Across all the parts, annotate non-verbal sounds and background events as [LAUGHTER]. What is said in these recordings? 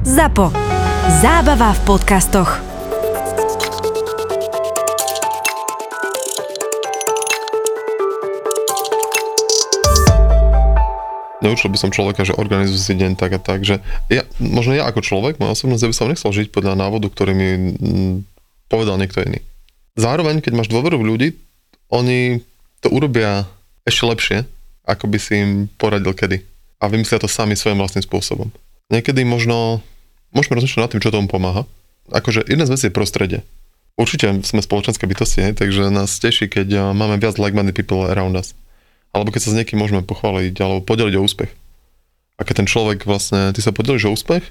ZAPO. Zábava v podcastoch. Neučil by som človeka, že organizuje si deň tak a tak, že ja, možno ja ako človek, moja osobnosť, ja by som nechcel žiť podľa návodu, ktorý mi mm, povedal niekto iný. Zároveň, keď máš dôveru v ľudí, oni to urobia ešte lepšie, ako by si im poradil kedy. A vymyslia to sami svojím vlastným spôsobom. Niekedy možno, môžeme rozmýšľať nad tým, čo tomu pomáha. Akože jedna z vecí je prostredie. Určite sme spoločenské bytosti, hej, takže nás teší, keď uh, máme viac like-minded people around us alebo keď sa s niekým môžeme pochváliť alebo podeliť o úspech. A keď ten človek vlastne, ty sa podelíš o úspech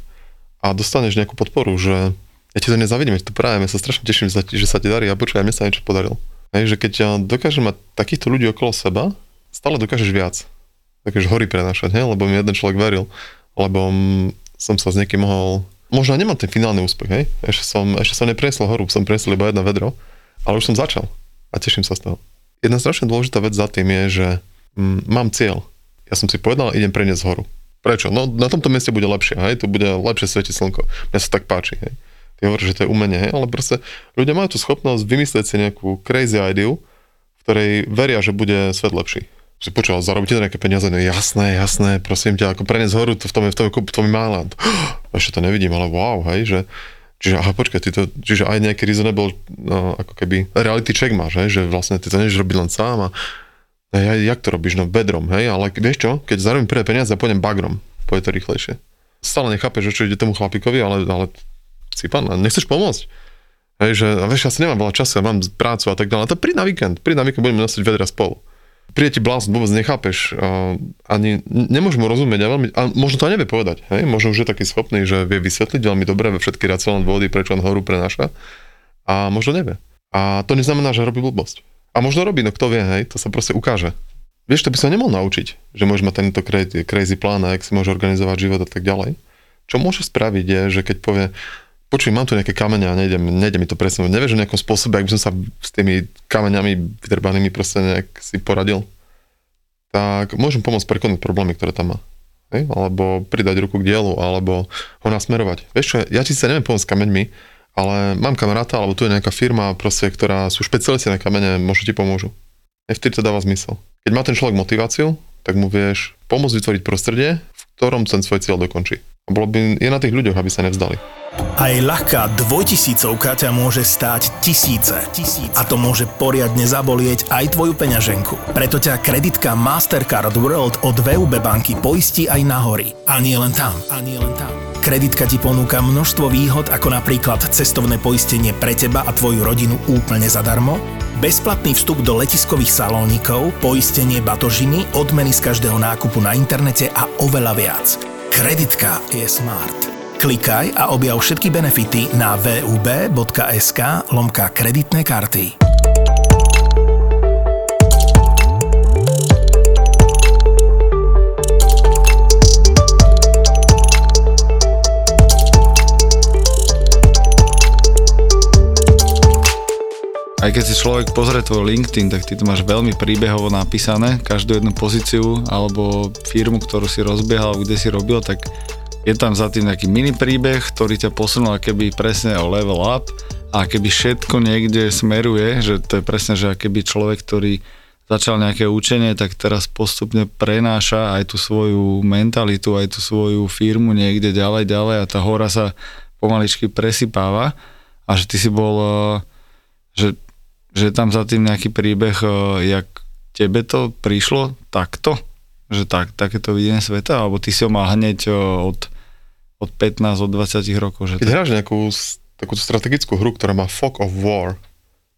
a dostaneš nejakú podporu, že ja ti to nezavidím, ja ti to prajem, ja sa strašne teším, že sa ti darí a počkaj, mne sa niečo podarilo. Hej, že keď ja dokážem mať takýchto ľudí okolo seba, stále dokážeš viac. Dokážeš hory prenášať, hej, lebo mi jeden človek veril, lebo som sa s niekým mohol možno nemám ten finálny úspech, hej? Ešte som, ešte som nepresol horu, som presol iba jedno vedro, ale už som začal a teším sa z toho. Jedna strašne dôležitá vec za tým je, že mm, mám cieľ. Ja som si povedal, idem preniesť horu. Prečo? No na tomto mieste bude lepšie, hej? tu bude lepšie svietiť slnko. Mne sa tak páči. Hej? Ty hovoríš, že to je umenie, hej? ale proste ľudia majú tú schopnosť vymyslieť si nejakú crazy idea, v ktorej veria, že bude svet lepší. Si počul, zarobíte nejaké peniaze, no jasné, jasné, prosím ťa, ako preniesť horu, to v tom je v tom, v tom je. [GASPS] Ešte to nevidím, ale wow, hej, že Čiže, aha, počkaj, ty to, čiže aj nejaký reasonable, no, ako keby reality check máš, hej, že vlastne ty to nežeš robiť len sám a Hej, jak to robíš? No bedrom, hej, ale vieš čo, keď zarobím prvé peniaze, pôjdem bagrom, pôjde to rýchlejšie. Stále nechápeš, čo ide tomu chlapíkovi, ale, ale si pán, nechceš pomôcť? Hej, že, a vieš, ja si nemám veľa času, ja mám prácu a tak ďalej, to príď na víkend, príď na víkend, budeme nosiť vedra spolu. Príde ti blázn, vôbec nechápeš, a, ani nemôžeš rozumieť a, veľmi, a možno to aj nevie povedať, hej, možno už je taký schopný, že vie vysvetliť veľmi dobre všetky racionálne dôvody, prečo on horu prenáša a možno nevie. A to neznamená, že robí blbosť. A možno robí, no kto vie, hej, to sa proste ukáže. Vieš, to by sa nemohol naučiť, že môžeš mať tento crazy, crazy plán a jak si môže organizovať život a tak ďalej. Čo môže spraviť je, že keď povie, počuj, mám tu nejaké kamene a nejde, nejde mi to presnúť, nevieš o nejakom spôsobe, ak by som sa s tými kameňami vydrbanými proste nejak si poradil, tak môžem pomôcť prekonať problémy, ktoré tam má. Hej? Alebo pridať ruku k dielu, alebo ho nasmerovať. Vieš čo, ja ti sa neviem pomôcť s kameňmi, ale mám kamaráta, alebo tu je nejaká firma, proste, ktorá sú špecialisti na kamene, možno ti pomôžu. Aj vtedy to dáva zmysel. Keď má ten človek motiváciu, tak mu vieš pomôcť vytvoriť prostredie, v ktorom ten svoj cieľ dokončí. Bolo by je na tých ľuďoch, aby sa nevzdali. Aj ľahká dvojtisícovka ťa môže stáť tisíce. tisíce. A to môže poriadne zabolieť aj tvoju peňaženku. Preto ťa kreditka Mastercard World od VUB banky poistí aj na hory. A nie len tam. A nie len tam. Kreditka ti ponúka množstvo výhod, ako napríklad cestovné poistenie pre teba a tvoju rodinu úplne zadarmo, bezplatný vstup do letiskových salónikov, poistenie batožiny, odmeny z každého nákupu na internete a oveľa viac. Kreditka je smart. Klikaj a objav všetky benefity na vub.sk lomka kreditné karty. Aj keď si človek pozrie tvoj LinkedIn, tak ty to máš veľmi príbehovo napísané, každú jednu pozíciu alebo firmu, ktorú si rozbiehal, kde si robil, tak je tam za tým nejaký mini príbeh, ktorý ťa posunul keby presne o level up a keby všetko niekde smeruje, že to je presne, že keby človek, ktorý začal nejaké učenie, tak teraz postupne prenáša aj tú svoju mentalitu, aj tú svoju firmu niekde ďalej, ďalej a tá hora sa pomaličky presypáva. A že ty si bol, eh, že že tam za tým nejaký príbeh, e, jak tebe to prišlo takto? Že tak, takéto videnie sveta? Alebo ty si ho mal hneď e, od, od 15, od 20 rokov? Že Keď hráš nejakú takú strategickú hru, ktorá má Fog of War,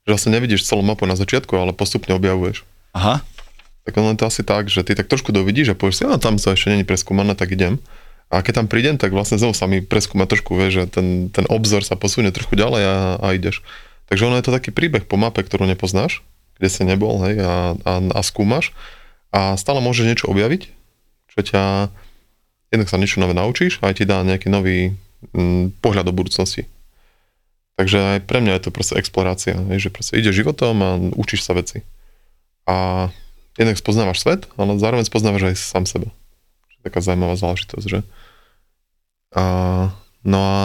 že vlastne nevidíš celú mapu na začiatku, ale postupne objavuješ. Aha. Tak len to asi tak, že ty tak trošku dovidíš a povieš si, a tam to ešte není preskúmané, tak idem. A keď tam prídem, tak vlastne znovu sa mi preskúma trošku, vieš, že ten, ten obzor sa posunie trochu ďalej a, a ideš. Takže ono je to taký príbeh po mape, ktorú nepoznáš, kde si nebol, hej, a, a, a skúmaš a stále môžeš niečo objaviť, čo ťa, jednak sa niečo nové naučíš a aj ti dá nejaký nový m, mm, pohľad do budúcnosti. Takže aj pre mňa je to proste explorácia, hej, že proste ide životom a učíš sa veci. A jednak spoznávaš svet, ale zároveň spoznávaš aj sám seba. Taká zaujímavá záležitosť, že a No a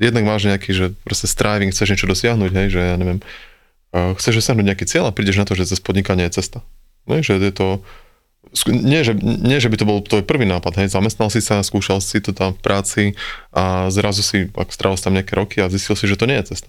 jednak máš nejaký, že proste striving, chceš niečo dosiahnuť, hej, že ja neviem, chceš dosiahnuť nejaký cieľ a prídeš na to, že cez podnikanie je cesta. No, že je to, nie že, nie, že by to bol tvoj prvý nápad, hej, zamestnal si sa, skúšal si to tam v práci a zrazu si, ak strávil tam nejaké roky a zistil si, že to nie je cesta.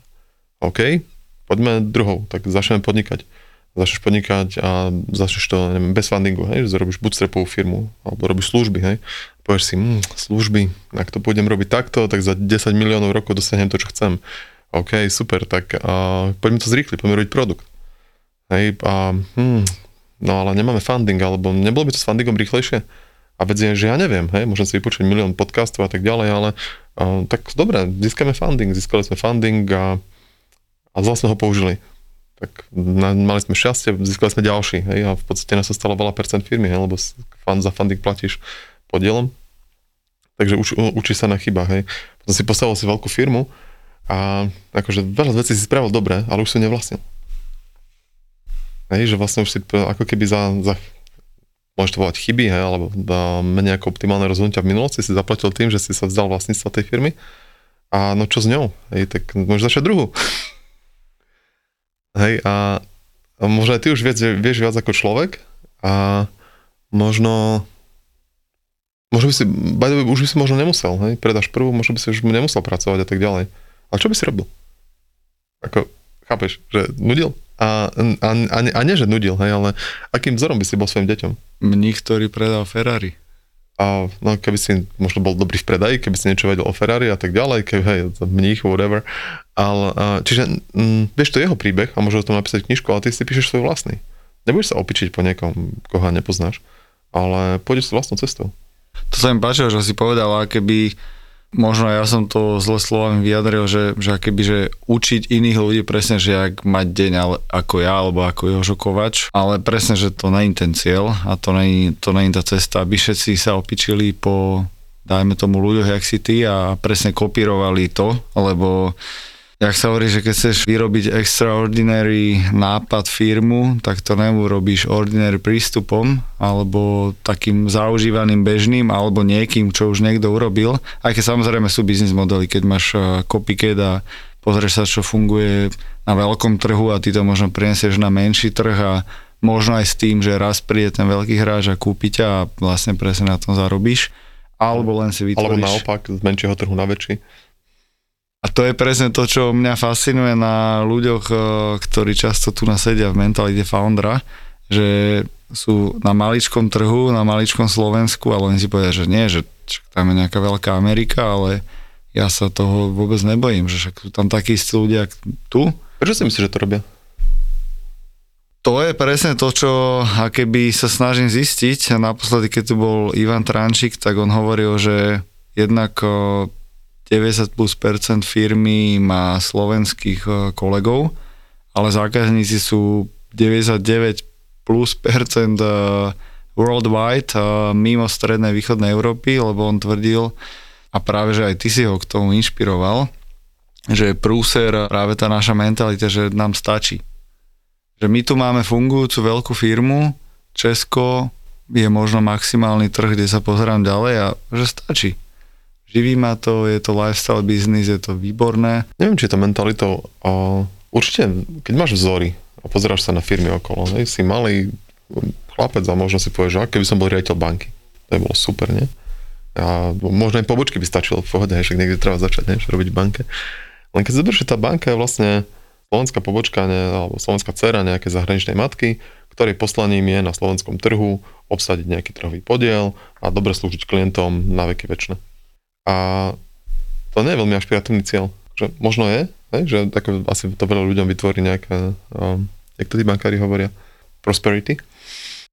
OK, poďme druhou, tak začneme podnikať. Začneš podnikať a začneš to, neviem, bez fundingu, hej, že robíš bootstrapovú firmu, alebo robíš služby, hej. Povieš si, hm, služby, ak to budem robiť takto, tak za 10 miliónov rokov dosiahnem to, čo chcem. OK, super, tak a, poďme to zrýchliť, poďme robiť produkt. Hej, a hm, no ale nemáme funding, alebo nebolo by to s fundingom rýchlejšie? A vec je, že ja neviem, hej, môžem si vypočuť milión podcastov a tak ďalej, ale uh, tak dobre, získame funding, získali sme funding a, a zle sme ho použili. Tak na, mali sme šťastie, získali sme ďalší, hej, a v podstate nás stalo veľa percent firmy, hej, lebo fund, za funding platíš podielom. Takže uč, učí sa na chybách, hej. Potom si postavil si veľkú firmu a akože veľa vecí si spravil dobre, ale už si nevlastnil. Hej, že vlastne už si ako keby za, za môžeš to volať chyby, hej, alebo menej ako optimálne rozhodnutia v minulosti si zaplatil tým, že si sa vzdal vlastníctva tej firmy. A no čo s ňou? Hej, tak môžeš začať druhú. Hej, a, a možno aj ty už vieš, vieš viac ako človek a možno možno by si, by už by si možno nemusel, hej, predáš prvú, možno by si už nemusel pracovať a tak ďalej. Ale čo by si robil? Ako, chápeš, že nudil? A, a, a, a nie, že nudil, hej, ale akým vzorom by si bol svojim deťom? Mních, ktorý predal Ferrari. A no, keby si možno bol dobrý v predaji, keby si niečo vedel o Ferrari a tak ďalej, keby, hej, mních, whatever. Ale, čiže m, vieš, to jeho príbeh a môže o tom napísať knižku, ale ty si píšeš svoj vlastný. Nebudeš sa opičiť po niekom, koho nepoznáš, ale pôjdeš vlastnou cestou. To sa mi páčilo, že si povedal, keby možno ja som to zle slovami vyjadril, že, že akéby, že učiť iných ľudí presne, že ak mať deň ale, ako ja, alebo ako Jožo Kovač, ale presne, že to není ten cieľ a to není, to není tá cesta, aby všetci sa opičili po dajme tomu ľuďoch, jak si ty a presne kopírovali to, lebo Jak sa hovorí, že keď chceš vyrobiť extraordinary nápad firmu, tak to robíš ordinary prístupom, alebo takým zaužívaným bežným, alebo niekým, čo už niekto urobil. Aj keď samozrejme sú biznis modely, keď máš eh, copycat a pozrieš sa, čo funguje na veľkom trhu a ty to možno prinesieš na menší trh a možno aj s tým, že raz príde ten veľký hráč a kúpi ťa a vlastne presne na tom zarobíš. Alebo len si vytvoríš... Alebo naopak, z menšieho trhu na väčší. A to je presne to, čo mňa fascinuje na ľuďoch, eh, ktorí často tu nasedia v mentalite foundera, že sú na maličkom trhu, na maličkom Slovensku, ale oni si povedia, že nie, že tam je nejaká veľká Amerika, ale ja sa toho vôbec nebojím, že však sú tam takí istí ľudia tu. Prečo si myslíš, že to robia? To je presne to, čo keby sa snažím zistiť. Naposledy, keď tu bol Ivan Trančík, tak on hovoril, že jednak eh, 90 plus percent firmy má slovenských e, kolegov, ale zákazníci sú 99 plus percent e, worldwide e, mimo strednej východnej Európy, lebo on tvrdil, a práve, že aj ty si ho k tomu inšpiroval, že prúser práve tá naša mentalita, že nám stačí. Že my tu máme fungujúcu veľkú firmu, Česko je možno maximálny trh, kde sa pozerám ďalej a že stačí živí ma to, je to lifestyle business, je to výborné. Neviem, či je to mentalitou, určite, keď máš vzory a pozeráš sa na firmy okolo, hej, si malý chlapec a možno si povieš, že keby som bol riaditeľ banky, to by bolo super, nie? A možno aj pobočky by stačilo v pohode, však niekde treba začať, nie? robiť v banke. Len keď zoberieš, že tá banka je vlastne slovenská pobočka ne, alebo slovenská dcera nejakej zahraničnej matky, ktorej poslaním je na slovenskom trhu obsadiť nejaký trhový podiel a dobre slúžiť klientom na veky väčšie. A to nie je veľmi ašpiratívny cieľ. Že možno je, hej, že tak asi to veľa ľuďom vytvorí nejaké, um, jak to tí bankári hovoria, prosperity.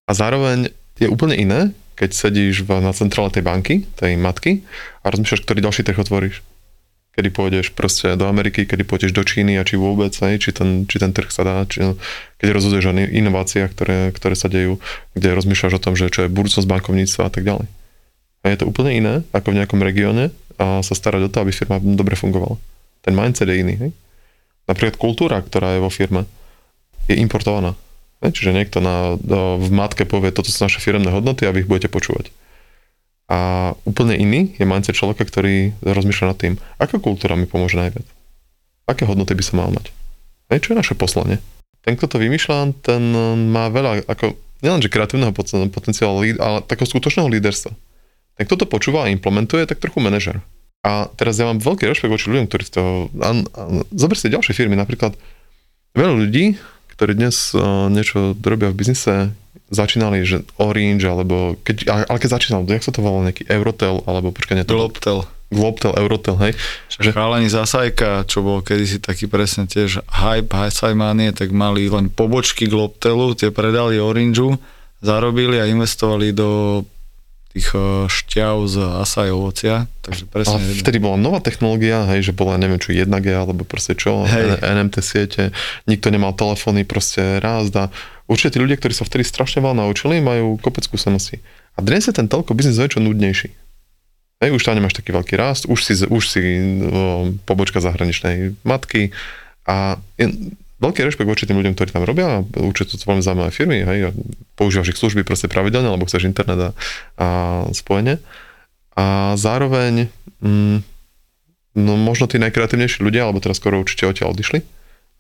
A zároveň je úplne iné, keď sedíš v, na centrále tej banky, tej matky a rozmýšľaš, ktorý ďalší trh otvoríš. Kedy pôjdeš proste do Ameriky, kedy pôjdeš do Číny a či vôbec, hej, či, ten, či ten trh sa dá, či, keď rozhoduješ o inováciách, ktoré, ktoré sa dejú, kde rozmýšľaš o tom, že čo je budúcnosť bankovníctva a tak ďalej. A je to úplne iné, ako v nejakom regióne a sa starať o to, aby firma dobre fungovala. Ten mindset je iný. Hej? Napríklad kultúra, ktorá je vo firme, je importovaná. Hej? Čiže niekto na, v matke povie, toto sú naše firmné hodnoty a vy ich budete počúvať. A úplne iný je mindset človeka, ktorý rozmýšľa nad tým, aká kultúra mi pomôže najviac. Aké hodnoty by som mal mať. Hej, čo je naše poslanie? Ten, kto to vymýšľa, ten má veľa, ako, nielenže kreatívneho potenciálu, ale takého skutočného líderstva. Ten, kto to počúva a implementuje, tak trochu manažer. A teraz ja mám veľký rešpekt voči ľuďom, ktorí to... A, a, zober si ďalšie firmy, napríklad veľa ľudí, ktorí dnes uh, niečo robia v biznise, začínali, že Orange, alebo keď, ale keď začínal, jak sa to volalo, nejaký Eurotel, alebo počkaj, to... Globtel. Globtel, Eurotel, hej. Že chalani Zasajka, čo bol kedysi taký presne tiež hype, high manie, tak mali len pobočky Globtelu, tie predali Orangeu, zarobili a investovali do tých eh, šťav z asaj ovocia, takže presne... A vtedy bola nová technológia, hej, že bola neviem čo 1G alebo proste čo, hej. NMT siete, nikto nemal telefóny, proste raz a určite tí ľudia, ktorí sa vtedy strašne veľa naučili, majú kopec skúseností. A dnes je ten telko biznis čo nudnejší. Hej, už tam nemáš taký veľký rast, už si, už si o, pobočka zahraničnej matky a veľký rešpekt voči tým ľuďom, ktorí tam robia a určite to veľmi zaujímavé firmy, hej, používaš ich služby proste pravidelne, lebo chceš internet a, a spojenie. A zároveň, mm, no možno tí najkreatívnejší ľudia, alebo teraz skoro určite odtiaľ odišli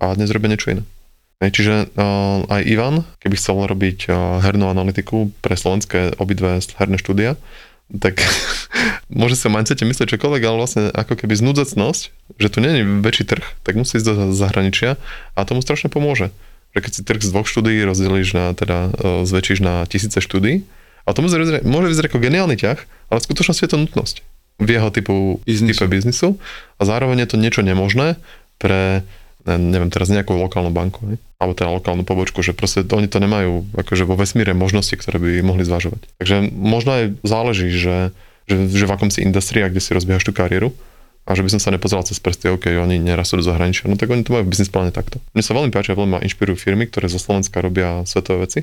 a dnes robia niečo iné. Hej, čiže uh, aj Ivan, keby chcel robiť uh, hernú analytiku pre slovenské obidve herné štúdia, tak [LAUGHS] môže sa o mindsete myslieť čokoľvek, ale vlastne ako keby znúdzecnosť, že tu nie je väčší trh, tak musí ísť do zahraničia a tomu strašne pomôže. Že keď si trh z dvoch štúdií rozdelíš na, teda e, zväčšíš na tisíce štúdií, a to môže vyzerať, môže vyzerať ako geniálny ťah, ale v skutočnosti je to nutnosť v jeho typu, biznisu. type biznisu a zároveň je to niečo nemožné pre neviem teraz nejakú lokálnu banku, ne? alebo teda lokálnu pobočku, že proste oni to nemajú akože vo vesmíre možnosti, ktoré by mohli zvažovať. Takže možno aj záleží, že, že, že v akom si industrii kde si rozbiehaš tú kariéru a že by som sa nepozeral cez prsty, OK, oni nerastú do zahraničia, no tak oni to majú v biznis pláne takto. Mne sa veľmi páči a veľmi ma inšpirujú firmy, ktoré zo Slovenska robia svetové veci,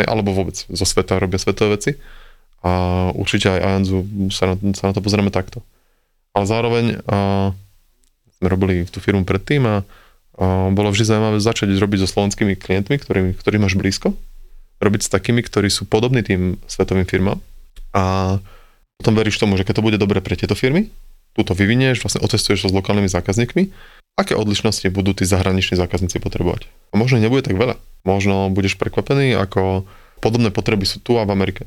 alebo vôbec zo sveta robia svetové veci a určite aj Ajanzu sa na, sa na to pozrieme takto. Ale zároveň sme robili tú firmu predtým a, a bolo vždy zaujímavé začať robiť so slovenskými klientmi, ktorými, ktorých máš blízko, robiť s takými, ktorí sú podobní tým svetovým firmám a potom veríš tomu, že keď to bude dobre pre tieto firmy, tu to vyvinieš, vlastne otestuješ to s lokálnymi zákazníkmi, aké odlišnosti budú tí zahraniční zákazníci potrebovať. A možno nebude tak veľa. Možno budeš prekvapený, ako podobné potreby sú tu a v Amerike.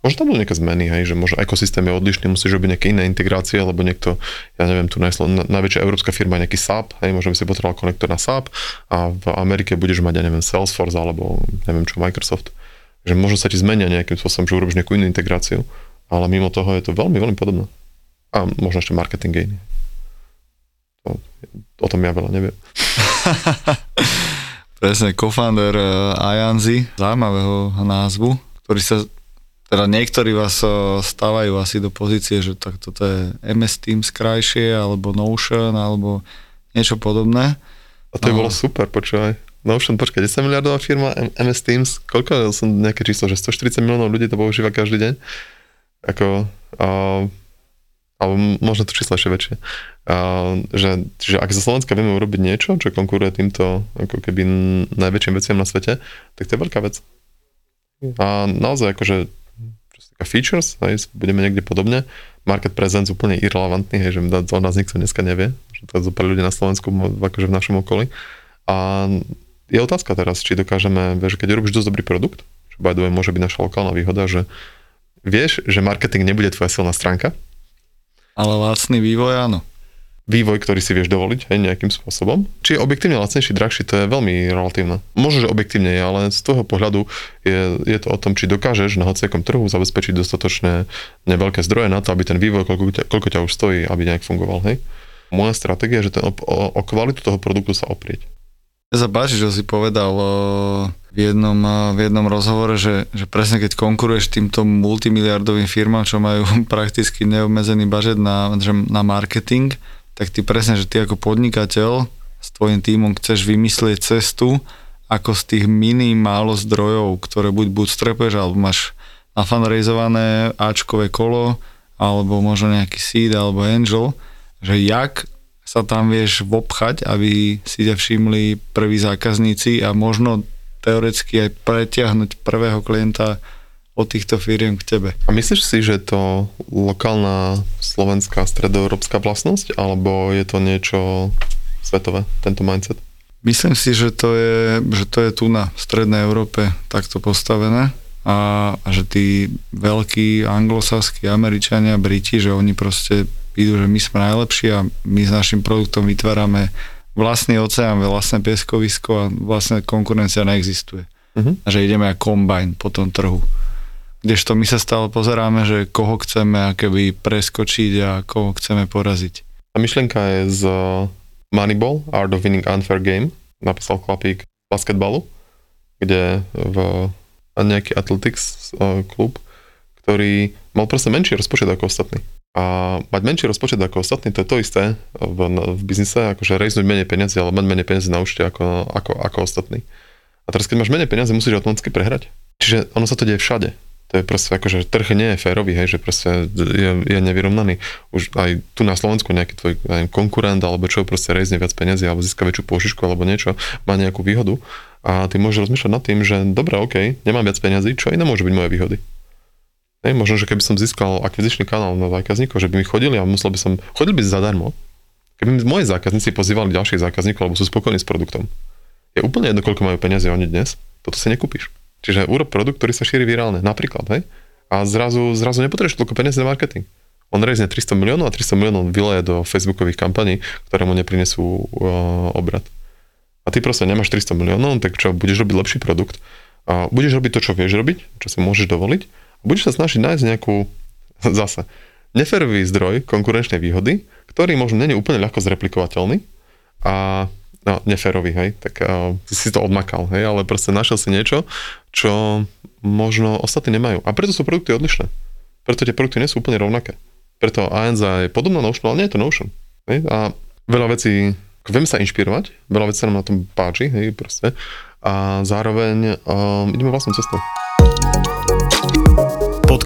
Možno tam budú nejaké zmeny, hej, že možno ekosystém je odlišný, musíš robiť nejaké iné integrácie, lebo niekto, ja neviem, tu najslo, najväčšia európska firma je nejaký SAP, hej, možno by si potreboval konektor na SAP a v Amerike budeš mať, ja neviem, Salesforce alebo neviem čo, Microsoft. Že možno sa ti zmenia nejakým spôsobom, že urobíš nejakú inú integráciu, ale mimo toho je to veľmi, veľmi podobné. A možno ešte marketing gain. To, o tom ja veľa neviem. [LAUGHS] Presne, co-founder uh, Ajanzi, zaujímavého názvu, ktorý sa teda niektorí vás eh, stávajú asi do pozície, že tak toto je MS Teams krajšie, alebo Notion, alebo niečo podobné. A to by bolo super, počúvaj. Notion, počkaj, 10 miliardová firma, MS Teams, koľko som nejaké číslo, že 140 miliónov ľudí to používa každý deň? Ako, uh, alebo možno to číslo ešte väčšie. Uh, že, že ak za Slovenska vieme urobiť niečo, čo konkuruje týmto ako keby najväčším veciam na svete, tak to je veľká vec. A naozaj akože features, hej, budeme niekde podobne. Market presence úplne irrelevantný, hej, že o nás nikto dneska nevie, že to je pár ľudí na Slovensku, akože v našom okolí. A je otázka teraz, či dokážeme, vieš, keď robíš dosť dobrý produkt, čo by môže byť naša lokálna výhoda, že vieš, že marketing nebude tvoja silná stránka. Ale lacný vývoj áno vývoj, ktorý si vieš dovoliť aj nejakým spôsobom. Či je objektívne lacnejší, drahší, to je veľmi relatívne. Možno, že objektívne je, ale z toho pohľadu je, je to o tom, či dokážeš na hociakom trhu zabezpečiť dostatočné neveľké zdroje na to, aby ten vývoj, koľko ťa, koľko ťa už stojí, aby nejak fungoval. Hej? Moja stratégia je, že ten, o, o, kvalitu toho produktu sa oprieť. Ja že si povedal v jednom, v jednom rozhovore, že, že presne keď konkuruješ týmto multimiliardovým firmám, čo majú [LAUGHS] prakticky neobmedzený budget na, na marketing, tak ty presne, že ty ako podnikateľ s tvojim týmom chceš vymyslieť cestu, ako z tých mini málo zdrojov, ktoré buď bootstrapuješ, alebo máš nafanrejzované Ačkové kolo, alebo možno nejaký seed alebo angel, že jak sa tam vieš vopchať, aby si ťa všimli prví zákazníci a možno teoreticky aj pretiahnuť prvého klienta od týchto firiem k tebe. A myslíš si, že to lokálna slovenská stredoeurópska vlastnosť, alebo je to niečo svetové, tento mindset? Myslím si, že to je, že to je tu na strednej Európe takto postavené a, a že tí veľkí anglosaskí Američania, Briti, že oni proste idú, že my sme najlepší a my s našim produktom vytvárame vlastný oceán, vlastné pieskovisko a vlastne konkurencia neexistuje. Uh-huh. A že ideme ako kombajn po tom trhu. Kdežto my sa stále pozeráme, že koho chceme akéby preskočiť a koho chceme poraziť. A myšlienka je z Moneyball, Art of Winning Unfair Game, napísal chlapík basketbalu, kde v nejaký athletics uh, klub, ktorý mal proste menší rozpočet ako ostatní. A mať menší rozpočet ako ostatní, to je to isté v, v biznise, akože rejznúť menej peniazy, ale mať menej peniazy na účte ako, ako, ako ostatní. A teraz, keď máš menej peniazy, musíš automaticky prehrať. Čiže ono sa to deje všade to je proste ako, že trh nie je férový, hej, že proste je, je nevyrovnaný. Už aj tu na Slovensku nejaký tvoj aj konkurent alebo čo proste rejzne viac peniazy alebo získa väčšiu pôžičku alebo niečo, má nejakú výhodu a ty môžeš rozmýšľať nad tým, že dobre, OK, nemám viac peniazy, čo iné môže byť moje výhody. Hej, možno, že keby som získal akvizičný kanál na zákazníkov, že by mi chodili a musel by som, chodili by zadarmo, keby mi moji zákazníci pozývali ďalších zákazníkov, alebo sú spokojní s produktom. Je úplne jedno, koľko majú peniazy oni dnes, toto si nekúpiš. Čiže urob produkt, ktorý sa šíri virálne, napríklad, hej? A zrazu, zrazu nepotrebuješ toľko peniazy na marketing. On rezne 300 miliónov a 300 miliónov vyleje do facebookových kampaní, ktoré mu neprinesú uh, obrad. A ty proste nemáš 300 miliónov, tak čo, budeš robiť lepší produkt, a budeš robiť to, čo vieš robiť, čo si môžeš dovoliť, a budeš sa snažiť nájsť nejakú, [LAUGHS] zase, neferový zdroj konkurenčnej výhody, ktorý možno není úplne ľahko zreplikovateľný a no, neférový, hej, tak uh, si to odmakal, hej, ale proste našiel si niečo, čo možno ostatní nemajú. A preto sú produkty odlišné. Preto tie produkty nie sú úplne rovnaké. Preto ANZA je podobná Notion, ale nie je to Notion. Hej? A veľa vecí, viem sa inšpirovať, veľa vecí sa nám na tom páči, hej, proste. A zároveň um, ideme vlastnou cestou.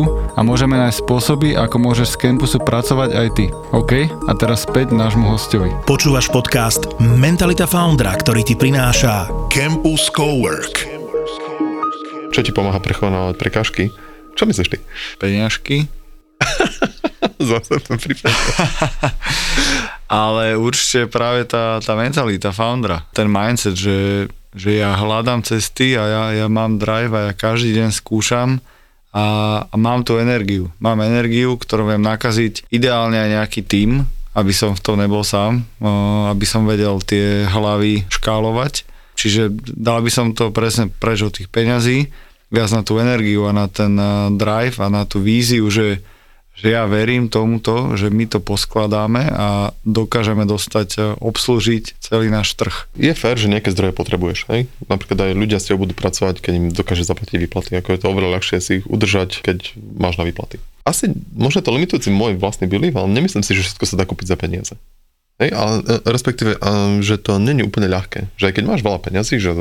hlavičku a môžeme nájsť spôsoby, ako môžeš z campusu pracovať aj ty. OK? A teraz späť nášmu hostovi. Počúvaš podcast Mentalita Foundra, ktorý ti prináša Campus Cowork. Čo ti pomáha prechovávať prekážky? Čo myslíš ty? Peňažky. [LAUGHS] Zase to [LAUGHS] Ale určite práve tá, tá mentalita foundera, ten mindset, že, že ja hľadám cesty a ja, ja mám drive a ja každý deň skúšam a, a mám tú energiu. Mám energiu, ktorú viem nakaziť ideálne aj nejaký tím, aby som v tom nebol sám, aby som vedel tie hlavy škálovať. Čiže dal by som to presne preč tých peňazí, viac na tú energiu a na ten drive a na tú víziu, že že ja verím tomuto, že my to poskladáme a dokážeme dostať, e, obslúžiť celý náš trh. Je fér, že nejaké zdroje potrebuješ, hej? Napríklad aj ľudia s tebou budú pracovať, keď im dokáže zaplatiť výplaty, ako je to oveľa ľahšie si ich udržať, keď máš na výplaty. Asi možno to limitujúci môj vlastný belief, ale nemyslím si, že všetko sa dá kúpiť za peniaze. Hej, ale e, respektíve, že to není úplne ľahké. Že aj keď máš veľa peňazí, že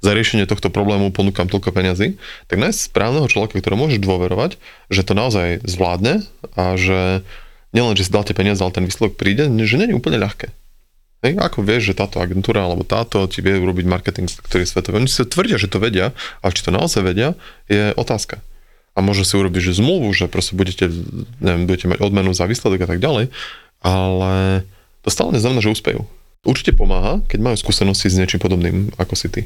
za riešenie tohto problému ponúkam toľko peňazí, tak nájsť správneho človeka, ktorého môžeš dôverovať, že to naozaj zvládne a že nielen, že si dal tie peniaze, ale ten výsledok príde, že není úplne ľahké. Hej, ako vieš, že táto agentúra alebo táto ti vie urobiť marketing, ktorý je svetový. Oni si tvrdia, že to vedia, ale či to naozaj vedia, je otázka. A môže si urobiť že zmluvu, že proste budete, neviem, budete mať odmenu za výsledok a tak ďalej, ale to stále neznamená, že úspejú. Určite pomáha, keď majú skúsenosti s niečím podobným ako si ty.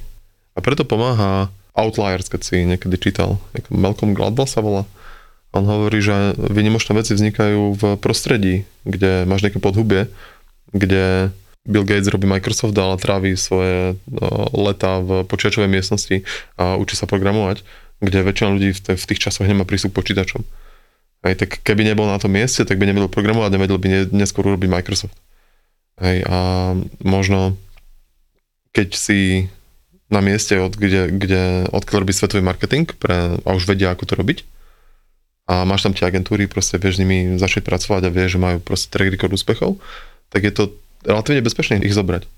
A preto pomáha Outliers, keď si niekedy čítal, Malcolm Gladwell sa volá. On hovorí, že vynimočné veci vznikajú v prostredí, kde máš nejaké podhubie, kde Bill Gates robí Microsoft, ale trávi svoje no, leta v počiačovej miestnosti a učí sa programovať, kde väčšina ľudí v tých časoch nemá prístup k počítačom. Aj tak keby nebol na tom mieste, tak by nevedel programovať, nevedel by neskôr urobiť Microsoft. Hej, a možno keď si na mieste, od, kde, kde, odkiaľ robí svetový marketing pre, a už vedia, ako to robiť. A máš tam tie agentúry, proste vieš s nimi začať pracovať a vieš, že majú proste track record úspechov, tak je to relatívne bezpečné ich zobrať.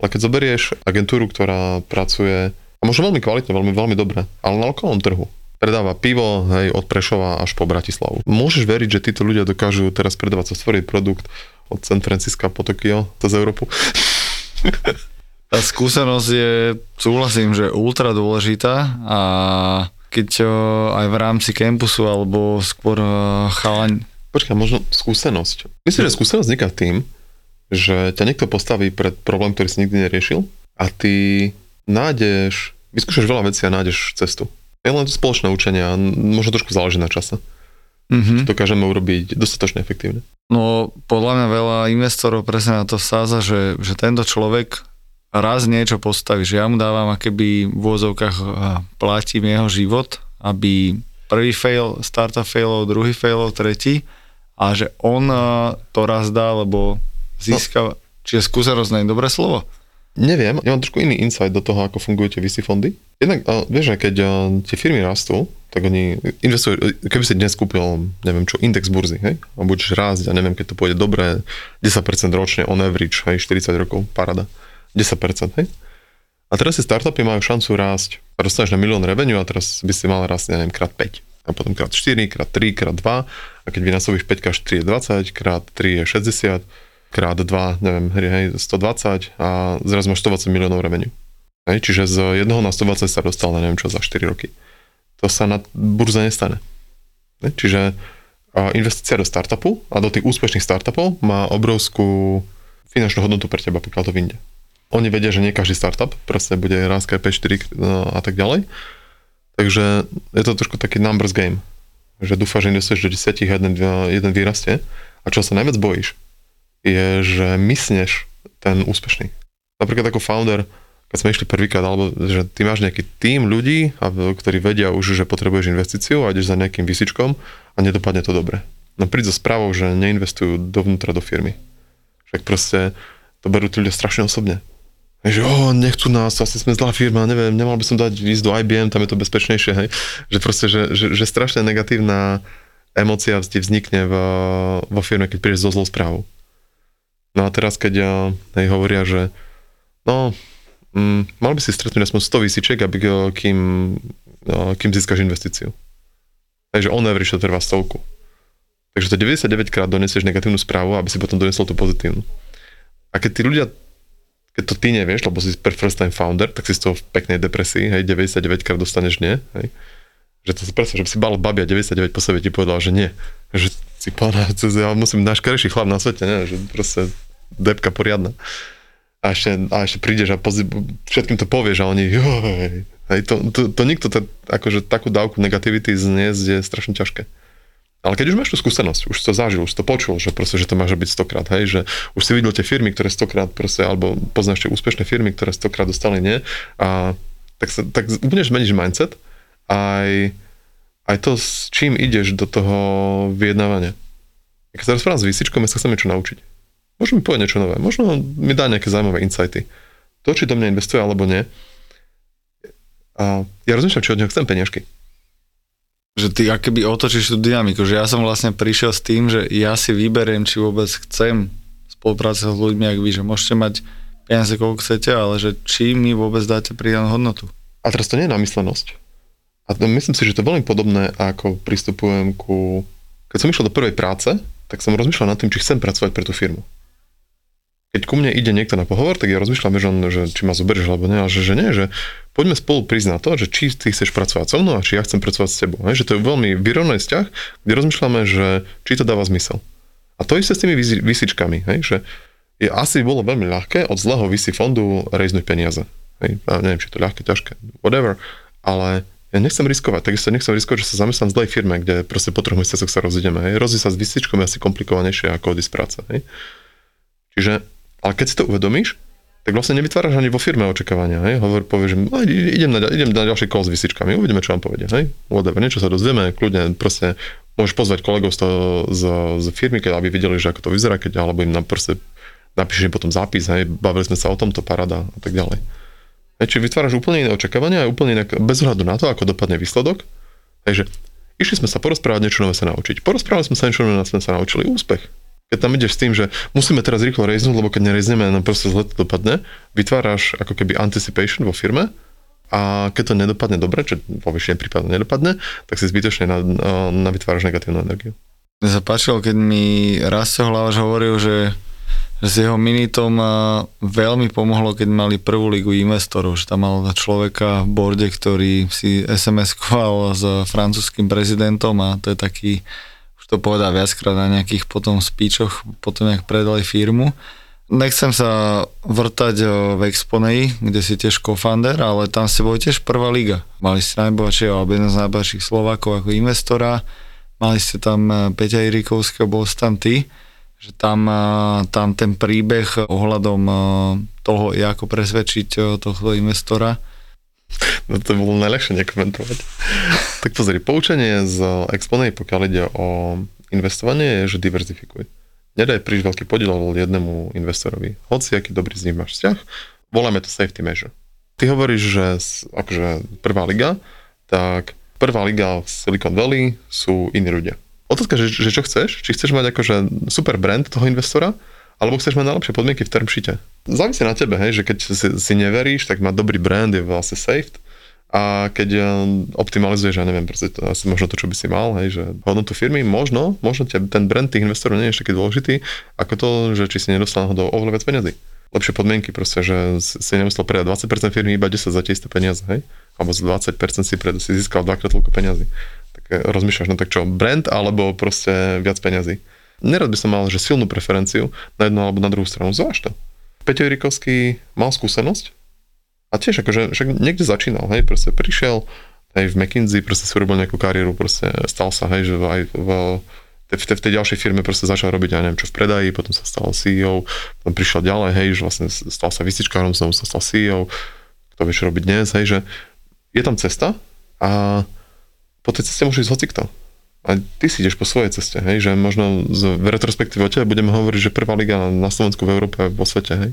Ale keď zoberieš agentúru, ktorá pracuje, a možno veľmi kvalitne, veľmi, veľmi dobre, ale na lokálnom trhu, predáva pivo hej, od Prešova až po Bratislavu. Môžeš veriť, že títo ľudia dokážu teraz predávať sa svoj produkt od San Francisca po Tokio, cez Európu? [LAUGHS] Tá skúsenosť je, súhlasím, že ultra dôležitá a keď aj v rámci campusu alebo skôr chalaň... Počkaj, možno skúsenosť. Myslím, že skúsenosť vzniká tým, že ťa niekto postaví pred problém, ktorý si nikdy neriešil a ty nájdeš, vyskúšaš veľa vecí a nájdeš cestu. Je len to spoločné učenie a možno trošku záleží na čase. Mm-hmm. Dokážeme urobiť dostatočne efektívne. No podľa mňa veľa investorov presne na to sáza, že, že tento človek raz niečo postaví, že ja mu dávam akéby v úvozovkách platím jeho život, aby prvý fail, startup failov, druhý failov, tretí a že on to raz dá, lebo získa, no. čiže skúsenosť nie je dobré slovo? Neviem, ja mám trošku iný insight do toho, ako fungujú tie VC fondy. Jednak, vieš, že keď tie firmy rastú, tak oni investujú, keby si dnes kúpil, neviem čo, index burzy, hej, a budeš rásť a neviem, keď to pôjde dobre, 10% ročne on average, hej, 40 rokov, parada. 10%, hej? A teraz si startupy majú šancu rásť, dostaneš na milión revenue a teraz by si mal rásť, neviem, krát 5. A potom krát 4, krát 3, krát 2. A keď vynásobíš 5 krát 4 je 20, krát 3 je 60, krát 2, neviem, hej, 120 a zrazu máš 120 miliónov revenue. Hej, čiže z 1 na 120 sa dostal na neviem čo za 4 roky. To sa na burze nestane. Hej, čiže investícia do startupu a do tých úspešných startupov má obrovskú finančnú hodnotu pre teba, pokiaľ to vyjde. Oni vedia, že nie každý startup proste bude rásť P4 no, a tak ďalej. Takže je to trošku taký numbers game. Že dúfa, že investuješ do 10, jeden, jeden vyrastie. A čo sa najviac bojíš, je, že mysneš ten úspešný. Napríklad ako founder, keď sme išli prvýkrát, alebo že ty máš nejaký tým ľudí, ktorí vedia už, že potrebuješ investíciu a ideš za nejakým vysičkom a nedopadne to dobre. No príď so správou, že neinvestujú dovnútra do firmy. Však proste to berú tí ľudia strašne osobne že oh, nechcú nás, asi sme zlá firma, neviem, nemal by som dať ísť do IBM, tam je to bezpečnejšie, hej. Že proste, že, že, že strašne negatívna emócia vznikne v, vo firme, keď prídeš so zlou správou. No a teraz, keď ja, hej, hovoria, že no, mm, mal by si stretnúť aspoň 100 výsičiek, aby, kým, no, kým získaš investíciu. Takže on average to trvá stovku. Takže to 99 krát donesieš negatívnu správu, aby si potom donesol tú pozitívnu. A keď tí ľudia keď to ty nevieš, lebo si first time founder, tak si z toho v peknej depresii, hej, 99 krát dostaneš nie, hej. Že to si predstav, že by si bal babia 99 po sebe ti povedal, že nie. Že si pána, [LAUGHS] ja musím najškarejší chlap na svete, nie? že proste depka poriadna. A ešte, a ešte prídeš a pozri, všetkým to povieš a oni, joj, hej, to, to, to nikto to, akože takú dávku negativity zniesť je strašne ťažké. Ale keď už máš tú skúsenosť, už to zažil, už to počul, že proste, že to máš byť stokrát, hej, že už si videl tie firmy, ktoré stokrát proste, alebo poznáš tie úspešné firmy, ktoré stokrát dostali nie, a tak, sa, tak úplne zmeníš mindset aj, aj to, s čím ideš do toho vyjednávania. Keď sa rozprávam s výsičkom, ja sa chcem niečo naučiť. Možno mi povie niečo nové, možno mi dá nejaké zaujímavé insighty. To, či do mňa investuje alebo nie. A ja rozmýšľam, či od neho chcem peniažky že ty akoby otočíš tú dynamiku, že ja som vlastne prišiel s tým, že ja si vyberiem, či vôbec chcem spolupracovať s ľuďmi, ak vy, že môžete mať peniaze koľko chcete, ale že či mi vôbec dáte pridanú hodnotu. A teraz to nie je namyslenosť. A myslím si, že to je veľmi podobné, ako pristupujem ku... Keď som išiel do prvej práce, tak som rozmýšľal nad tým, či chcem pracovať pre tú firmu keď ku mne ide niekto na pohovor, tak ja rozmýšľam, že, on, že či ma zoberieš alebo nie, a že, že nie, že poďme spolu na to, že či ty chceš pracovať so mnou a či ja chcem pracovať s tebou. Hej? Že to je veľmi vyrovnaný vzťah, kde rozmýšľame, že či to dáva zmysel. A to isté s tými vysičkami, hej? že je asi bolo veľmi ľahké od zlého VC fondu rejznúť peniaze. Hej? A neviem, či je to ľahké, ťažké, whatever, ale ja nechcem riskovať, takisto nechcem riskovať, že sa zamestnám v zlej firme, kde proste po troch mesiacoch sa rozídeme. Hej? Rozísť sa s vysičkom je asi komplikovanejšie ako odísť práce. Hej? Čiže ale keď si to uvedomíš, tak vlastne nevytváraš ani vo firme očakávania. Hej? Hovor, povieš, že no, idem, na, idem na ďalší call s vysičkami, uvidíme, čo vám povedia. Hej? Whatever, niečo sa dozvieme, kľudne proste môžeš pozvať kolegov z, toho, z, z firmy, keď aby videli, že ako to vyzerá, keď, alebo im na, proste napíšeš potom zápis, hej, bavili sme sa o tomto, parada a tak ďalej. Čiže vytváraš úplne iné očakávania a úplne inak, bez ohľadu na to, ako dopadne výsledok. Takže išli sme sa porozprávať, niečo nové sa naučiť. Porozprávali sme sa, niečo nové sme sa naučili, úspech. Keď tam ideš s tým, že musíme teraz rýchlo reznúť, lebo keď nerezneme, nám proste zle to dopadne, vytváraš ako keby anticipation vo firme a keď to nedopadne dobre, čo vo väčšine prípadov nedopadne, tak si zbytočne na, na vytváraš negatívnu energiu. Mne sa páčilo, keď mi Rasto Hlavaš hovoril, že s jeho minitom veľmi pomohlo, keď mali prvú ligu investorov, že tam mal človeka v borde, ktorý si SMS-koval s francúzským prezidentom a to je taký, už to povedal viackrát na nejakých potom spíčoch, potom jak predali firmu. Nechcem sa vrtať v Exponei, kde si tiež co-founder, ale tam ste boli tiež prvá liga. Mali ste najbohatšieho, alebo jeden z najbohatších Slovákov ako investora, mali ste tam Peťa Irikovského, bol tam ty že tam, tam ten príbeh ohľadom toho, ako presvedčiť tohto investora. No to bolo najľahšie nekomentovať. [LAUGHS] tak pozri, poučenie z Exponej, pokiaľ ide o investovanie, je, že diverzifikuj. Nedaj príliš veľký podiel jednému investorovi. Hoci aký dobrý z nich máš vzťah, voláme to safety measure. Ty hovoríš, že akože prvá liga, tak prvá liga v Silicon Valley sú iní ľudia otázka, že, že čo chceš? Či chceš mať akože super brand toho investora, alebo chceš mať najlepšie podmienky v termšite. Závisí na tebe, hej, že keď si, si neveríš, tak má dobrý brand je vlastne safe a keď eh, optimalizuješ, ja neviem, proste to asi možno to, čo by si mal, hej, že hodnotu firmy, možno, možno te, ten brand tých investorov nie je taký dôležitý, ako to, že či si nedostal do oveľa viac peniazy. Lepšie podmienky, proste, že si nemusel predať 20% firmy, iba 10 za tie isté peniaze, hej? Alebo z 20% si, pred, si získal dvakrát toľko peniazy rozmýšľaš, no tak čo, brand alebo proste viac peňazí. Nerad by som mal, že silnú preferenciu na jednu alebo na druhú stranu, zváž to. Peťo Jirikovský mal skúsenosť a tiež akože však niekde začínal, hej, proste prišiel, hej, v McKinsey proste si urobil nejakú kariéru, proste stal sa, hej, že aj v, v, tej, v tej ďalšej firme proste začal robiť, ja neviem čo, v predaji, potom sa stal CEO, potom prišiel ďalej, hej, že vlastne stal sa vysičkárom, znovu sa stal CEO, kto vie, čo robiť dnes, hej, že je tam cesta a po tej ceste môže ísť hocikto. A ty si ideš po svojej ceste, hej, že možno z, v retrospektíve o tebe budeme hovoriť, že prvá liga na Slovensku, v Európe, vo svete, hej.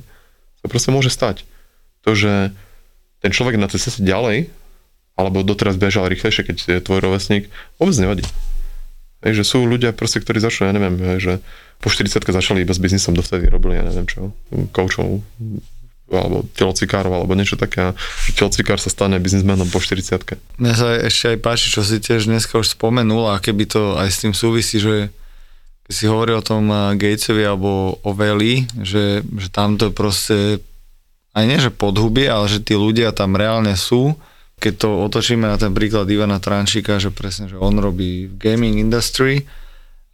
To proste môže stať. To, že ten človek na tej ceste ďalej, alebo doteraz bežal rýchlejšie, keď je tvoj rovesník, vôbec nevadí. Hej, že sú ľudia proste, ktorí začali, ja neviem, hej, že po 40 začali iba s biznisom, dovtedy robili, ja neviem čo, koučov, alebo telocvikárov, alebo niečo také. Telocvikár sa stane biznismenom po 40 Mne sa ešte aj páči, čo si tiež dneska už spomenul a keby to aj s tým súvisí, že keď si hovoril o tom eh, Gatesovi alebo o Veli, že, že tam to proste aj nie, že podhubie, ale že tí ľudia tam reálne sú. Keď to otočíme na ten príklad Ivana Tranšika, že presne, že on robí v gaming industry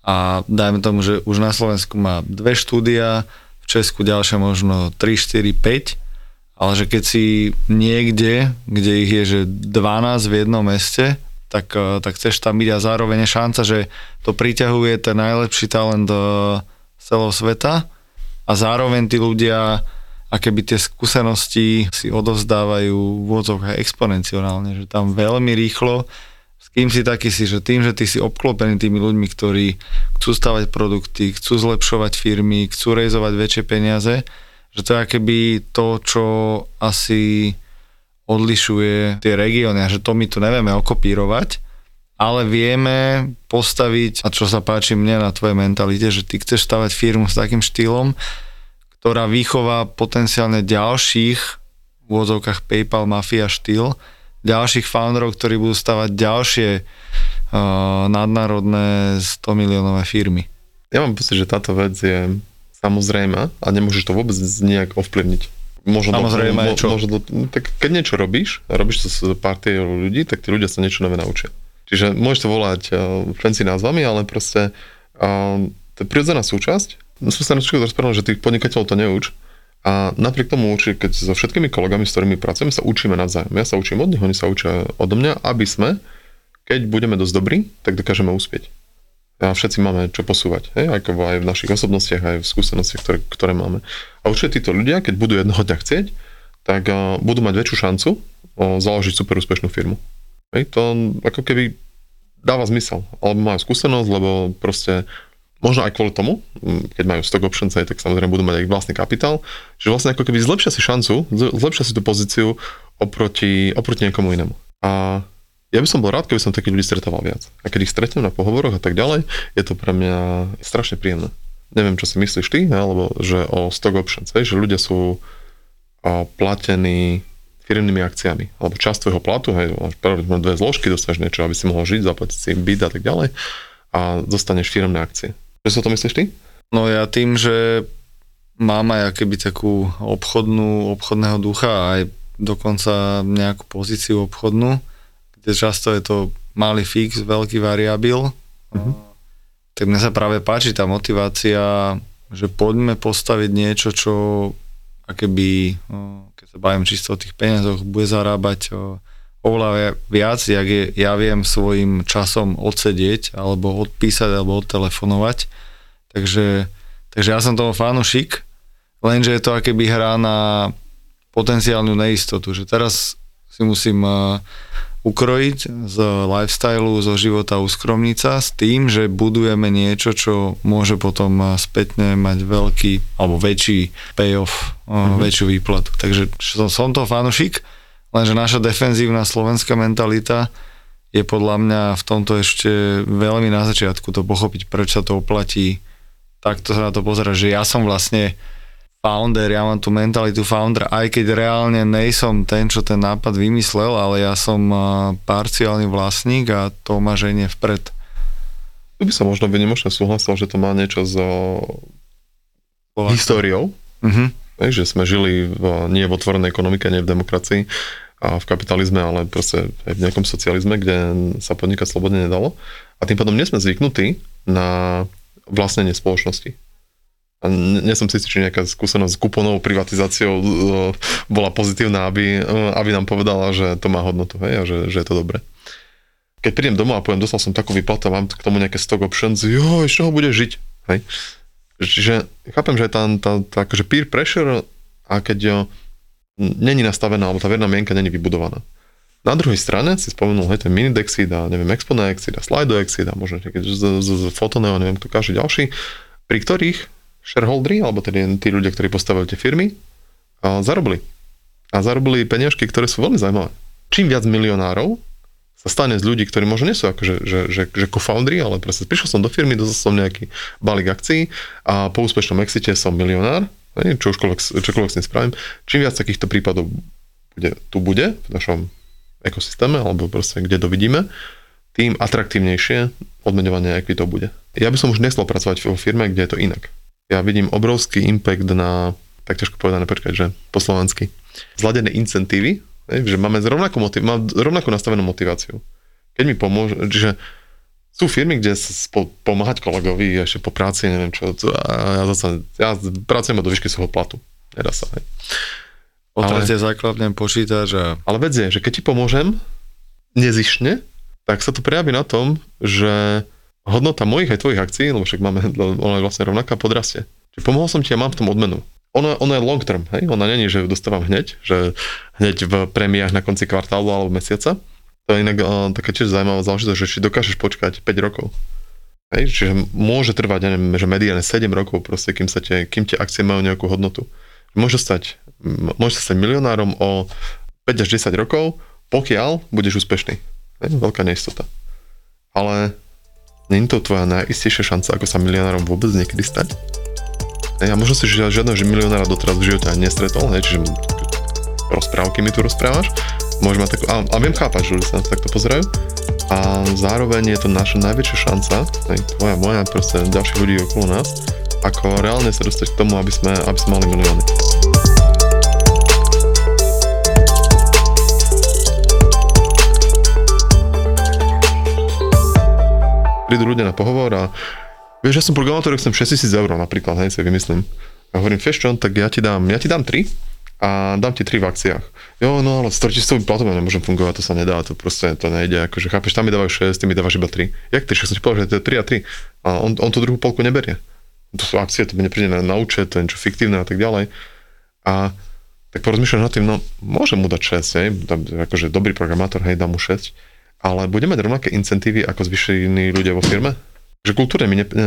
a dajme tomu, že už na Slovensku má dve štúdia, v Česku ďalšie možno 3, 4, 5, ale že keď si niekde, kde ich je že 12 v jednom meste, tak, eh, tak chceš tam byť a zároveň je šanca, že to priťahuje ten najlepší talent eh, celého sveta a zároveň tí ľudia a keby tie skúsenosti si odovzdávajú v úvodzovkách exponenciálne, že tam veľmi rýchlo kým si taký si, že tým, že ty si obklopený tými ľuďmi, ktorí chcú stavať produkty, chcú zlepšovať firmy, chcú rejzovať väčšie peniaze, že to je keby to, čo asi odlišuje tie regióny a že to my tu nevieme okopírovať, ale vieme postaviť, a čo sa páči mne na tvojej mentalite, že ty chceš stavať firmu s takým štýlom, ktorá vychová potenciálne ďalších v úvodzovkách PayPal Mafia štýl, ďalších founderov, ktorí budú stavať ďalšie uh, nadnárodné 100 miliónové firmy. Ja mám pocit, že táto vec je samozrejme a nemôžeš to vôbec nejak ovplyvniť. Možno Samozrejme, do, čo? Možno do, tak keď niečo robíš robíš to s partiou ľudí, tak tí ľudia sa niečo nové naučia. Čiže môžeš to volať uh, fancy názvami, ale proste uh, to je prirodzená súčasť. No som sa na rozprával, že tých podnikateľov to neuč, a napriek tomu určite, keď so všetkými kolegami, s ktorými pracujeme, sa učíme navzájom. Ja sa učím od nich, oni sa učia odo mňa, aby sme, keď budeme dosť dobrí, tak dokážeme uspieť. A všetci máme čo posúvať, hej? ako aj v našich osobnostiach, aj v skúsenostiach, ktoré, ktoré máme. A určite títo ľudia, keď budú jednoho dňa chcieť, tak uh, budú mať väčšiu šancu uh, založiť super úspešnú firmu. Hej? To ako keby dáva zmysel. Alebo majú skúsenosť, lebo proste možno aj kvôli tomu, mm, keď majú stock options, tak samozrejme budú mať aj vlastný kapitál, že vlastne ako keby zlepšia si šancu, zlepšia si tú pozíciu oproti, oproti niekomu inému. A ja by som bol rád, keby som takých ľudí stretával viac. A keď ich stretnem na pohovoroch a tak ďalej, je to pre mňa strašne príjemné. Neviem, čo si myslíš ty, alebo že o stock options, že ľudia sú platení firmnými akciami, alebo časť tvojho platu, hej, máš dve zložky, dostaneš niečo, aby si mohol žiť, zaplatiť si byt a tak ďalej a dostaneš firmné akcie. Čo si o to myslíš ty? No ja tým, že mám aj keby takú obchodnú, obchodného ducha a aj dokonca nejakú pozíciu obchodnú, kde často je to malý fix, veľký variabil, uh-huh. tak mne sa práve páči tá motivácia, že poďme postaviť niečo, čo akéby, keď sa bavím čisto o tých peniazoch, bude zarábať oveľa viac, jak je, ja viem svojim časom odsedieť, alebo odpísať, alebo odtelefonovať. Takže, takže ja som toho fanušik, lenže je to akéby hra na potenciálnu neistotu, že teraz si musím uh, ukrojiť z lifestylu, zo života uskromniť sa s tým, že budujeme niečo, čo môže potom uh, spätne mať veľký alebo väčší payoff, mm-hmm. väčšiu výplatu. Takže som, som to fanušik, Lenže naša defenzívna slovenská mentalita je podľa mňa v tomto ešte veľmi na začiatku to pochopiť, prečo sa to oplatí takto sa na to pozerať, že ja som vlastne founder, ja mám tú mentalitu founder, aj keď reálne nejsom ten, čo ten nápad vymyslel, ale ja som parciálny vlastník a to ma ženie vpred. Tu by som možno vynimočne súhlasil, že to má niečo so históriou. Uh-huh. že sme žili v, nie v otvorenej ekonomike, nie v demokracii a v kapitalizme, ale proste aj v nejakom socializme, kde sa podnikať slobodne nedalo. A tým pádom nie sme zvyknutí na vlastnenie spoločnosti. A nie som si či nejaká skúsenosť s kuponovou privatizáciou e, bola pozitívna, aby, e, aby nám povedala, že to má hodnotu hej, a že, že je to dobré. Keď prídem domov a poviem, dostal som takú výplatu mám k tomu nejaké stock options, jo, z čoho bude žiť? Hej. Čiže chápem, že tá, tá, tá akože peer pressure a keď jo, není nastavená, alebo tá verná mienka není vybudovaná. Na druhej strane si spomenul, hej, ten Minidexid a neviem, Exponexid a Slidoexid a možno nejaké z, z, z Fotoneo, neviem, kto každý ďalší, pri ktorých shareholderi, alebo tedy tí ľudia, ktorí postavili tie firmy, a zarobili. A zarobili peniažky, ktoré sú veľmi zaujímavé. Čím viac milionárov sa stane z ľudí, ktorí možno nie sú akože, že, že, že co-foundry, ale proste prišiel som do firmy, dostal som nejaký balík akcií a po úspešnom exite som milionár, čokoľvek, čokoľvek s tým spravím. Čím viac takýchto prípadov bude, tu bude v našom ekosystéme, alebo proste kde to vidíme, tým atraktívnejšie odmeňovanie to bude. Ja by som už nesol pracovať vo firme, kde je to inak. Ja vidím obrovský impact na, tak ťažko povedané, počkať, že po slovensky, zladené incentívy, že máme rovnakú, motiv- mám rovnakú nastavenú motiváciu. Keď mi pomôže, že sú firmy, kde sa spo, pomáhať kolegovi ešte po práci, neviem čo, a ja zase, ja pracujem do výšky svojho platu. Nedá sa, hej. Otratie základne počítač a... Ale vec je, že keď ti pomôžem nezišne, tak sa to prejaví na tom, že hodnota mojich aj tvojich akcií, lebo však máme, ona je vlastne rovnaká, podrastie. Čiže pomohol som ti a mám v tom odmenu. Ona, ona je long term, hej? Ona není, že ju dostávam hneď, že hneď v prémiách na konci kvartálu alebo mesiaca, to je inak uh, taká tiež zaujímavá záležitosť, že či dokážeš počkať 5 rokov. Hej, čiže môže trvať, ja neviem, že mediálne 7 rokov proste, kým, sa tie, kým tie akcie majú nejakú hodnotu. Môže stať, môže stať milionárom o 5 až 10 rokov, pokiaľ budeš úspešný. Hej, veľká neistota. Ale není to tvoja najistejšia šanca, ako sa milionárom vôbec niekedy stať? Hej, a možno si žiadneho milionára doteraz v živote ani nestretol, hej, čiže rozprávky mi tu rozprávaš, môžeme takú, a, a viem chápať, že ľudia sa takto pozerajú a zároveň je to naša najväčšia šanca, aj tvoja, moja, proste ďalších ľudí okolo nás, ako reálne sa dostať k tomu, aby sme, aby sme mali milióny. Prídu ľudia na pohovor a vieš, ja som programátor, chcem 6000 eur napríklad, hej, si vymyslím. A hovorím, vieš tak ja ti dám, ja ti dám 3 a dám ti 3 v akciách jo, no ale s trotistovým platom ja nemôžem fungovať, to sa nedá, to proste to nejde, akože chápeš, tam mi dávajú 6, ty mi dávaš iba 3. Jak 3? Však som ti povedal, že to je 3 a 3. A on, on tú druhú polku neberie. To sú akcie, to mi nepríde na, na účet, to je niečo fiktívne a tak ďalej. A tak porozmýšľaš nad tým, no môžem mu dať 6, hej, akože dobrý programátor, hej, dám mu 6, ale bude mať rovnaké incentívy ako zvyšení ľudia vo firme? Že kultúrne mi ne, e,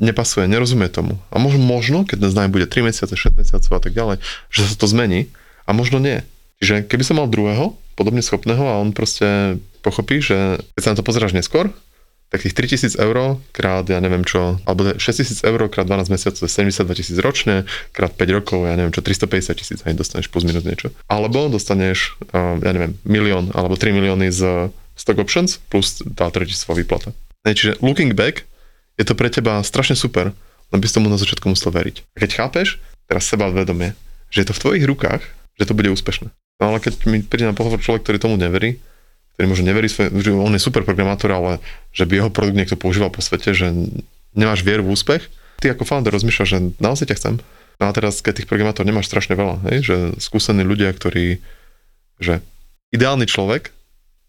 nepasuje, nerozumie tomu. A možno, keď nás bude 3 mesiace, 6 mesiacov a tak ďalej, že sa to zmení a možno nie. Čiže keby som mal druhého, podobne schopného a on proste pochopí, že keď sa na to pozeráš neskôr, tak tých 3000 eur krát, ja neviem čo, alebo 6000 eur krát 12 mesiacov, to je 72 tisíc ročne, krát 5 rokov, ja neviem čo, 350 tisíc, aj dostaneš plus minus niečo. Alebo dostaneš, ja neviem, milión alebo 3 milióny z stock options plus tá tretisová výplata. Čiže looking back, je to pre teba strašne super, len by si tomu na začiatku musel veriť. A keď chápeš, teraz seba vedomie, že je to v tvojich rukách, že to bude úspešné. No ale keď mi príde na pohovor človek, ktorý tomu neverí, ktorý možno neverí, svoj, že on je super programátor, ale že by jeho produkt niekto používal po svete, že nemáš vieru v úspech, ty ako founder rozmýšľaš, že naozaj ťa chcem. No a teraz, keď tých programátorov nemáš strašne veľa, hej, že skúsení ľudia, ktorí, že ideálny človek,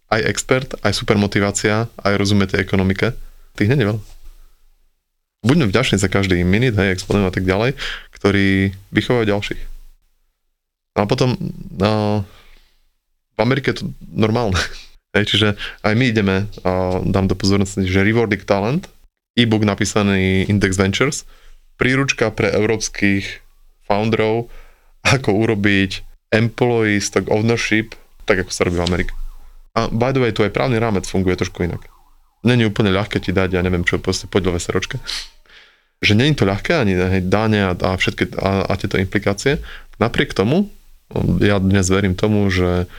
aj expert, aj super motivácia, aj rozumie tej ekonomike, tých nie veľa buďme vďační za každý minút, hej, exponent a tak ďalej, ktorí vychovajú ďalších. No a potom no, v Amerike je to normálne. [LAUGHS] Hej, čiže aj my ideme, a dám do pozornosti, že Rewarding Talent, e-book napísaný Index Ventures, príručka pre európskych founderov, ako urobiť employee stock ownership, tak ako sa robí v Amerike. A by the way, tu aj právny rámec funguje trošku inak. Není úplne ľahké ti dať, ja neviem čo, proste poďové seročke že není to ľahké ani hej, dáne a, a všetky a, a tieto implikácie. Napriek tomu, ja dnes verím tomu, že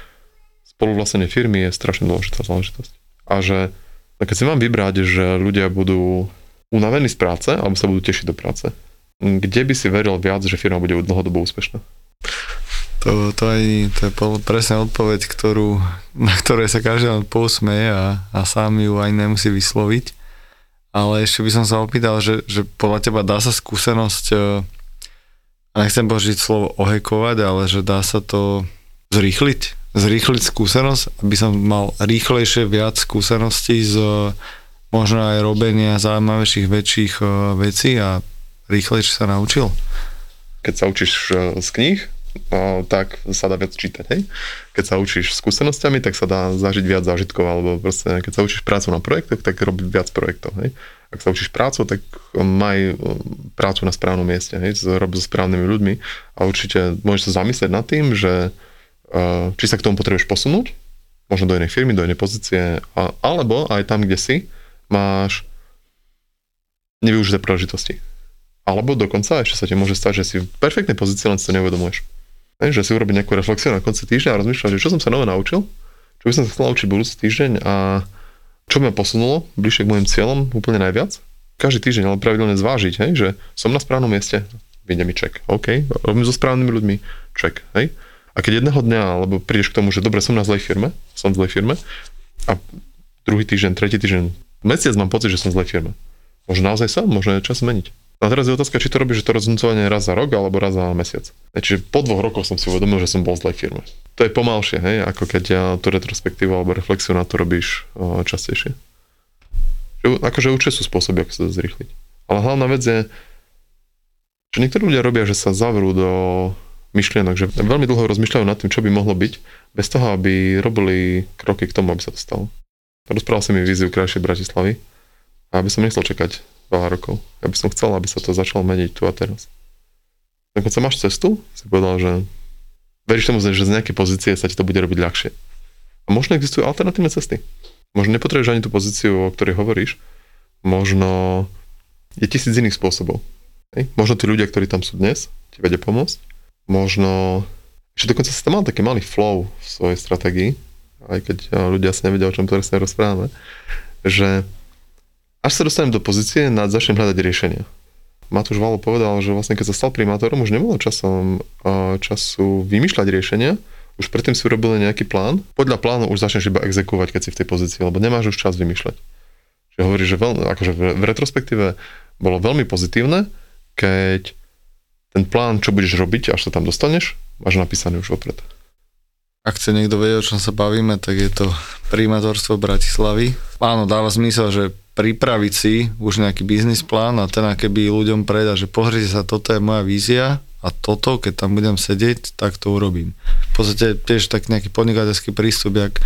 spoluvlastnenie firmy je strašne dôležitá záležitosť. A že no keď si mám vybrať, že ľudia budú unavení z práce alebo sa budú tešiť do práce, kde by si veril viac, že firma bude dlhodobo úspešná? To, to, aj, to je presne odpoveď, ktorú, na ktorej sa každý pousmeje a, a sám ju aj nemusí vysloviť ale ešte by som sa opýtal, že, že podľa teba dá sa skúsenosť, e, a nechcem použiť slovo ohekovať, ale že dá sa to zrýchliť, zrýchliť skúsenosť, aby som mal rýchlejšie viac skúseností z možno aj robenia zaujímavejších väčších e, vecí a rýchlejšie sa naučil? Keď sa učíš e, z kníh, tak sa dá viac čítať, hej? Keď sa učíš skúsenosťami, tak sa dá zažiť viac zážitkov, alebo proste, keď sa učíš prácu na projektoch, tak robiť viac projektov, hej? Ak sa učíš prácu, tak maj um, prácu na správnom mieste, hej? Rob so správnymi ľuďmi a určite môžeš sa zamyslieť nad tým, že uh, či sa k tomu potrebuješ posunúť, možno do inej firmy, do inej pozície, alebo aj tam, kde si, máš nevyužité príležitosti. Alebo dokonca ešte sa ti môže stať, že si v perfektnej pozícii, len si to neuvedomuješ. Že si urobiť nejakú reflexiu na konci týždňa a rozmýšľať, že čo som sa nové naučil, čo by som sa chcel naučiť budúci týždeň a čo ma posunulo bližšie k môjim cieľom úplne najviac. Každý týždeň ale pravidelne zvážiť, hej, že som na správnom mieste, vyjde mi ček, OK, robím so správnymi ľuďmi, ček, hej. A keď jedného dňa, alebo prídeš k tomu, že dobre, som na zlej firme, som v zlej firme, a druhý týždeň, tretí týždeň, mesiac mám pocit, že som v zlej firme. Možno naozaj som, možno je čas zmeniť. A teraz je otázka, či to robíš, to rozhodnutovanie raz za rok alebo raz za mesiac. Čiže po dvoch rokoch som si uvedomil, že som bol v zlej firme. To je pomalšie, hej, ako keď ja tú retrospektívu alebo reflexiu na to robíš o, častejšie. Že, akože určite sú spôsoby, ako sa to zrýchliť. Ale hlavná vec je, že niektorí ľudia robia, že sa zavrú do myšlienok, že veľmi dlho rozmýšľajú nad tým, čo by mohlo byť, bez toho, aby robili kroky k tomu, aby sa to stalo. Rozprával som mi víziu krajšej Bratislavy aby som nechcel čakať veľa rokov. Ja by som chcel, aby sa to začalo meniť tu a teraz. sa máš cestu, si povedal, že veríš tomu, že z nejakej pozície sa ti to bude robiť ľahšie. A možno existujú alternatívne cesty. Možno nepotrebuješ ani tú pozíciu, o ktorej hovoríš. Možno je tisíc iných spôsobov. Hej? Možno tí ľudia, ktorí tam sú dnes, ti vedia pomôcť. Možno, ešte dokonca si tam mal taký malý flow v svojej stratégii, aj keď ľudia asi nevedia, o čom presne rozprávame, že až sa dostanem do pozície, nad začnem hľadať riešenia. Matúš Valo povedal, že vlastne keď sa stal primátorom, už nebolo časom, času vymýšľať riešenia, už predtým si urobili nejaký plán. Podľa plánu už začneš iba exekovať, keď si v tej pozícii, lebo nemáš už čas vymýšľať. Čiže hovorí, že veľ, akože v retrospektíve bolo veľmi pozitívne, keď ten plán, čo budeš robiť, až sa tam dostaneš, máš napísaný už vopred. Ak chce niekto vedieť, o čom sa bavíme, tak je to primátorstvo Bratislavy. Áno, dáva zmysel, že pripraviť si už nejaký biznis plán a ten keby ľuďom predá, že pozrite sa, toto je moja vízia a toto, keď tam budem sedieť, tak to urobím. V podstate tiež tak nejaký podnikateľský prístup, jak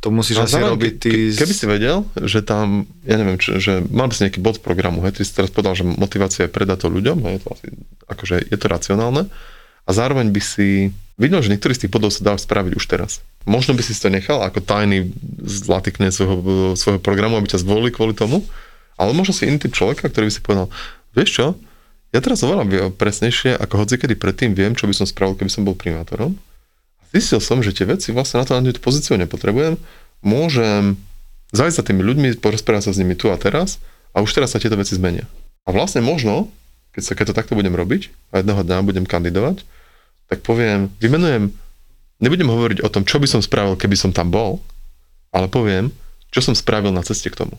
to musíš No, asi zároveň, robiť ty... ke- Keby si vedel, že tam, ja neviem, čo, že mal by si nejaký bod programu, hej, ty si teraz povedal, že motivácia je predať to ľuďom, hej, to asi, akože je to racionálne, a zároveň by si videl, že niektorý z tých bodov sa dá spraviť už teraz. Možno by si to nechal ako tajný zlatý kniaz svojho, svojho programu, aby ťa zvolili kvôli tomu, ale možno si iný typ človeka, ktorý by si povedal, vieš čo, ja teraz oveľa presnejšie, ako hocikedy predtým viem, čo by som spravil, keby som bol primátorom. Zistil som, že tie veci vlastne na to na tú pozíciu nepotrebujem. Môžem zajsť za tými ľuďmi, porozprávať sa s nimi tu a teraz a už teraz sa tieto veci zmenia. A vlastne možno, keď, sa, keď to takto budem robiť a jedného dňa budem kandidovať, tak poviem, vymenujem, nebudem hovoriť o tom, čo by som spravil, keby som tam bol, ale poviem, čo som spravil na ceste k tomu.